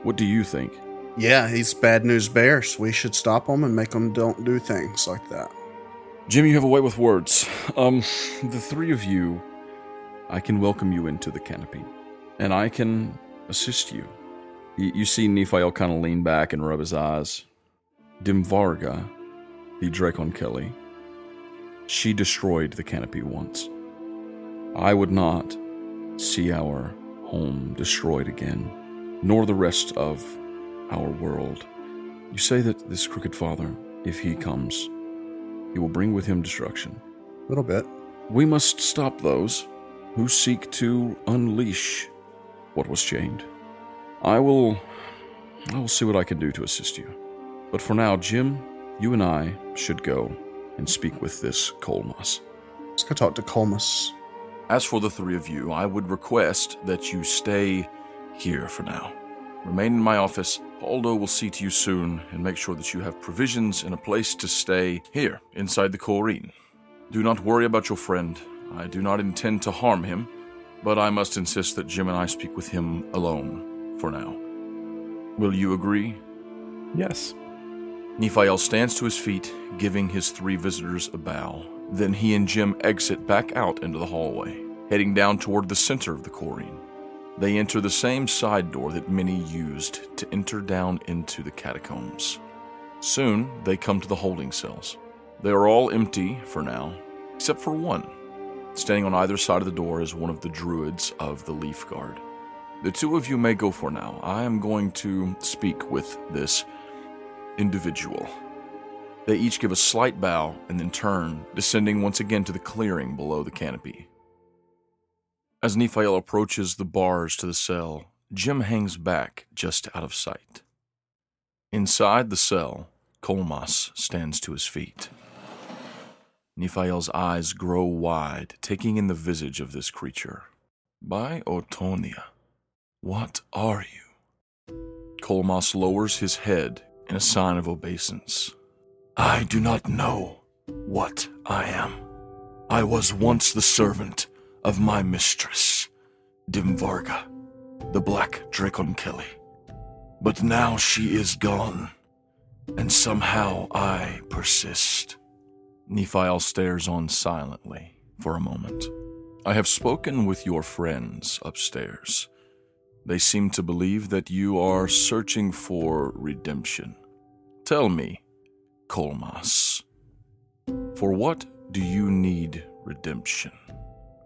What do you think? Yeah, he's bad news bears. We should stop him and make him don't do things like that. Jim, you have a way with words. Um, the three of you, I can welcome you into the canopy, and I can assist you. You, you see Nephiel kind of lean back and rub his eyes. Dimvarga, the Dracon Kelly, she destroyed the canopy once. I would not see our home destroyed again, nor the rest of our world. You say that this crooked father, if he comes, he will bring with him destruction. A little bit. We must stop those who seek to unleash what was chained. I will I will see what I can do to assist you. But for now, Jim, you and I should go and speak with this Colmas. Let's go talk to Colmas. As for the three of you, I would request that you stay here for now. Remain in my office. Aldo will see to you soon and make sure that you have provisions and a place to stay here inside the Corrine. Do not worry about your friend. I do not intend to harm him, but I must insist that Jim and I speak with him alone for now. Will you agree? Yes. Nephiel stands to his feet, giving his three visitors a bow. Then he and Jim exit back out into the hallway, heading down toward the center of the Corrine. They enter the same side door that Minnie used to enter down into the catacombs. Soon, they come to the holding cells. They are all empty for now, except for one. Standing on either side of the door is one of the druids of the Leaf Guard. The two of you may go for now. I am going to speak with this individual. They each give a slight bow and then turn, descending once again to the clearing below the canopy. As Nephiel approaches the bars to the cell, Jim hangs back just out of sight. Inside the cell, Colmas stands to his feet. Nephiel's eyes grow wide, taking in the visage of this creature. By Otonia, what are you? Colmas lowers his head in a sign of obeisance. I do not know what I am. I was once the servant of my mistress, Dimvarga, the Black Dracon Kelly. But now she is gone, and somehow I persist. Nephiel stares on silently for a moment. I have spoken with your friends upstairs. They seem to believe that you are searching for redemption. Tell me, Colmas, for what do you need redemption?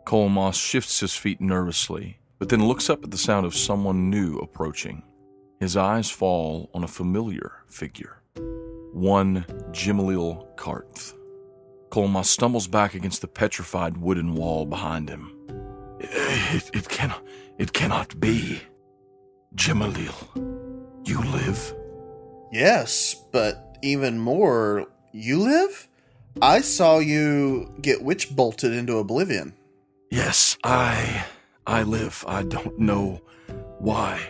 Colmas shifts his feet nervously, but then looks up at the sound of someone new approaching. His eyes fall on a familiar figure, one Jimalil Karth. Colmas stumbles back against the petrified wooden wall behind him. It, it, cannot, it cannot be. Jimalil, you live? Yes, but even more, you live? I saw you get witch bolted into oblivion. Yes, I. I live. I don't know why.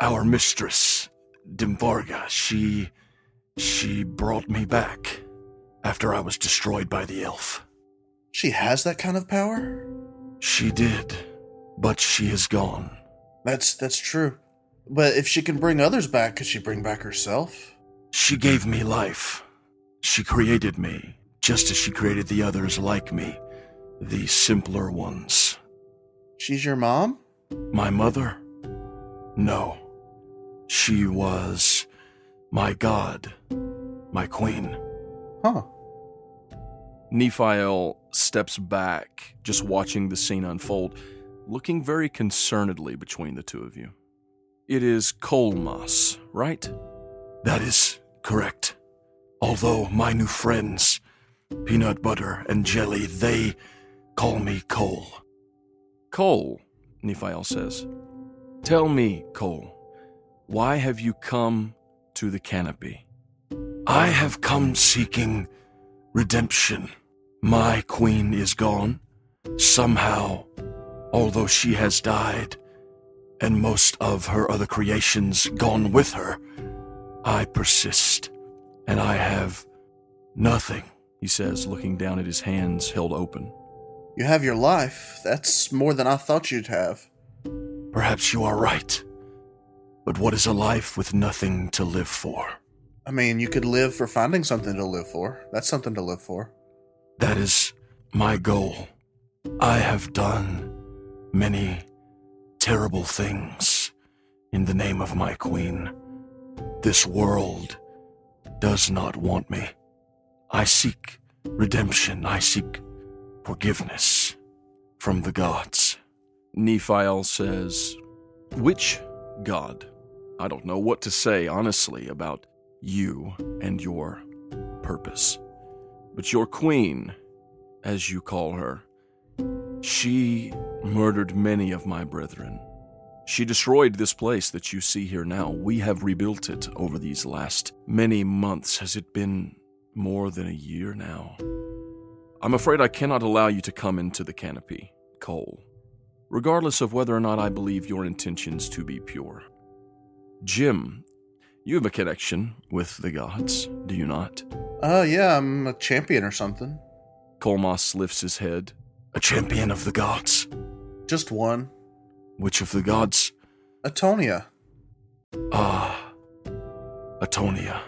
Our mistress, Dimvarga, she. she brought me back after I was destroyed by the elf. She has that kind of power? She did, but she is gone. That's that's true. But if she can bring others back, could she bring back herself? She gave me life. She created me, just as she created the others like me, the simpler ones. She's your mom? My mother? No. She was my god, my queen. Huh. Nephiel steps back, just watching the scene unfold, looking very concernedly between the two of you. It is Colmas, right? That is correct. Although my new friends, Peanut Butter and Jelly, they call me Cole. Cole, Nephiel says. Tell me, Cole, why have you come to the canopy? I have come seeking redemption. My queen is gone. Somehow, although she has died, and most of her other creations gone with her, I persist, and I have nothing, he says, looking down at his hands held open. You have your life. That's more than I thought you'd have. Perhaps you are right. But what is a life with nothing to live for? I mean, you could live for finding something to live for. That's something to live for. That is my goal. I have done many terrible things in the name of my queen. This world does not want me. I seek redemption. I seek forgiveness from the gods. Nephiel says, Which god? I don't know what to say, honestly, about you and your purpose. But your queen, as you call her, she murdered many of my brethren. She destroyed this place that you see here now. We have rebuilt it over these last many months. Has it been more than a year now? I'm afraid I cannot allow you to come into the canopy, Cole, regardless of whether or not I believe your intentions to be pure. Jim, you have a connection with the gods, do you not? Uh, yeah, I'm a champion or something. Colmas lifts his head. A champion of the gods. Just one. Which of the gods? Atonia. Ah, Atonia.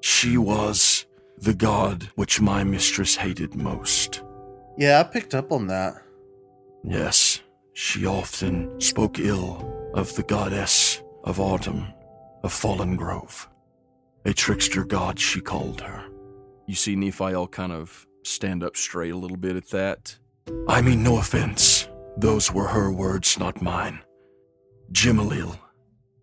She was the god which my mistress hated most. Yeah, I picked up on that. Yes, she often spoke ill of the goddess of autumn, of Fallen Grove. A trickster god, she called her. You see Nephiel kind of stand up straight a little bit at that. I mean no offense. Those were her words, not mine. Jimalil,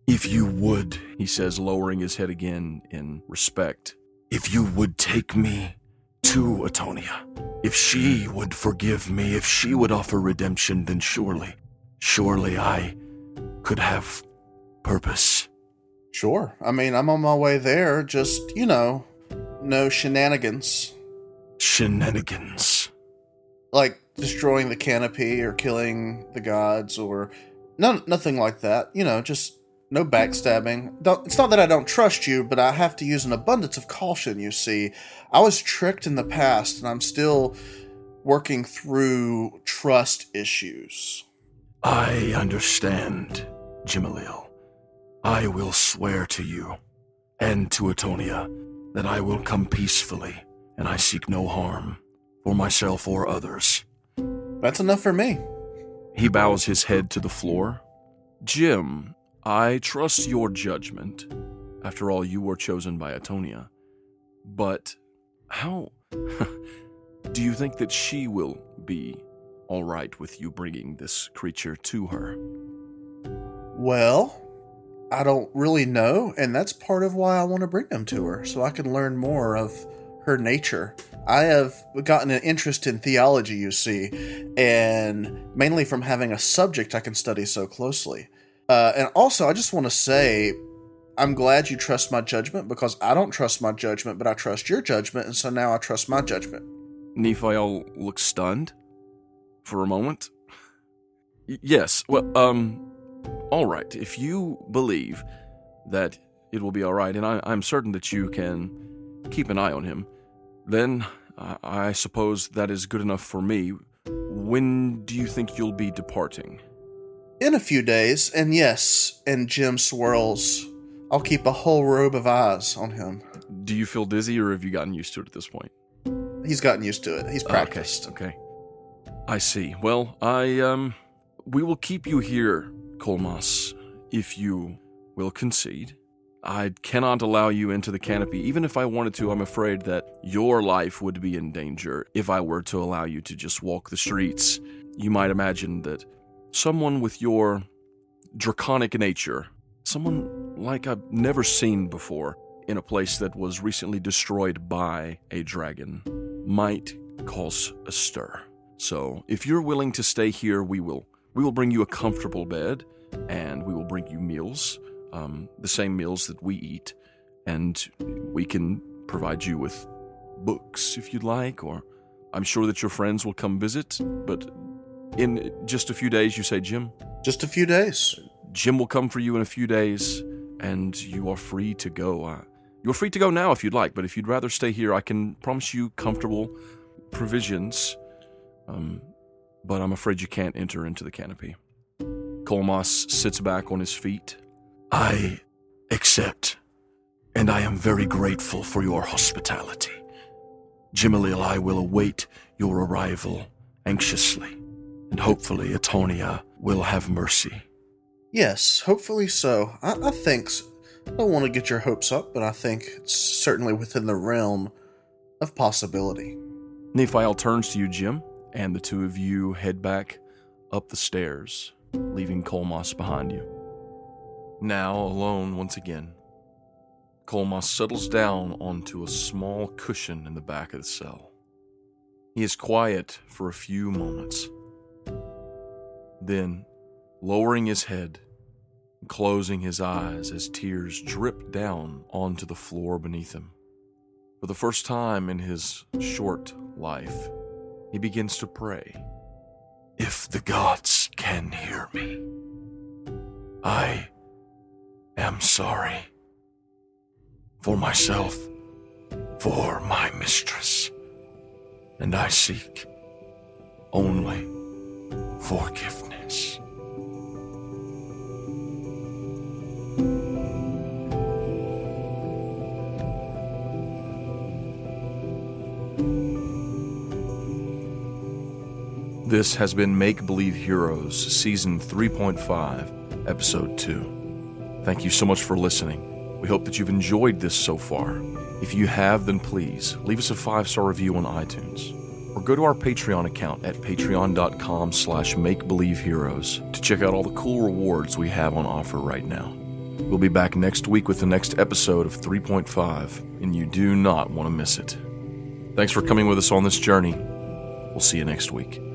if you would, he says, lowering his head again in respect, if you would take me to Atonia, if she would forgive me, if she would offer redemption, then surely, surely I could have purpose. Sure. I mean, I'm on my way there. Just, you know, no shenanigans. Shenanigans. Like destroying the canopy or killing the gods or no, nothing like that. You know, just no backstabbing. Don't, it's not that I don't trust you, but I have to use an abundance of caution, you see. I was tricked in the past, and I'm still working through trust issues. I understand, Jimalil. I will swear to you and to Atonia that I will come peacefully, and I seek no harm for myself or others. That's enough for me. He bows his head to the floor. Jim, I trust your judgment. After all, you were chosen by Atonia. But how do you think that she will be all right with you bringing this creature to her? Well, I don't really know, and that's part of why I want to bring them to her, so I can learn more of her nature. I have gotten an interest in theology, you see, and mainly from having a subject I can study so closely. Uh, and also, I just want to say, I'm glad you trust my judgment because I don't trust my judgment, but I trust your judgment, and so now I trust my judgment. Nephiel looks stunned for a moment. Yes, well, um, all right. If you believe that it will be all right, and I, I'm certain that you can keep an eye on him, then I, I suppose that is good enough for me. When do you think you'll be departing? In a few days, and yes, and Jim swirls. I'll keep a whole robe of eyes on him. Do you feel dizzy, or have you gotten used to it at this point? He's gotten used to it. He's practiced. Okay, okay. I see. Well, I um we will keep you here, Colmas, if you will concede. I cannot allow you into the canopy. Even if I wanted to, I'm afraid that your life would be in danger if I were to allow you to just walk the streets. You might imagine that someone with your draconic nature, someone like I've never seen before in a place that was recently destroyed by a dragon, might cause a stir. So, if you're willing to stay here, we will we will bring you a comfortable bed, and we will bring you meals, um, the same meals that we eat, and we can provide you with books if you'd like, or I'm sure that your friends will come visit. But in just a few days, you say, Jim, Just a few days. Jim will come for you in a few days, and you are free to go. Uh, you're free to go now if you'd like, but if you'd rather stay here, I can promise you comfortable provisions. Um, but I'm afraid you can't enter into the canopy. Colmas sits back on his feet. I accept, and I am very grateful for your hospitality. Jimalil, I will await your arrival anxiously, and hopefully Atonia will have mercy. Yes, hopefully so. I, I think. I don't want to get your hopes up, but I think it's certainly within the realm of possibility. Nephiel turns to you, Jim, and the two of you head back up the stairs, leaving Colmas behind you. Now alone once again, Colmas settles down onto a small cushion in the back of the cell. He is quiet for a few moments. Then, lowering his head, closing his eyes as tears drip down onto the floor beneath him. For the first time in his short life, he begins to pray. If the gods can hear me, I am sorry. For myself, for my mistress, and I seek only forgiveness. This has been Make Believe Heroes, Season 3.5, Episode 2. Thank you so much for listening. We hope that you've enjoyed this so far. If you have, then please leave us a five-star review on iTunes. Or go to our Patreon account at patreon.com slash makebelieveheroes to check out all the cool rewards we have on offer right now. We'll be back next week with the next episode of 3.5, and you do not want to miss it. Thanks for coming with us on this journey. We'll see you next week.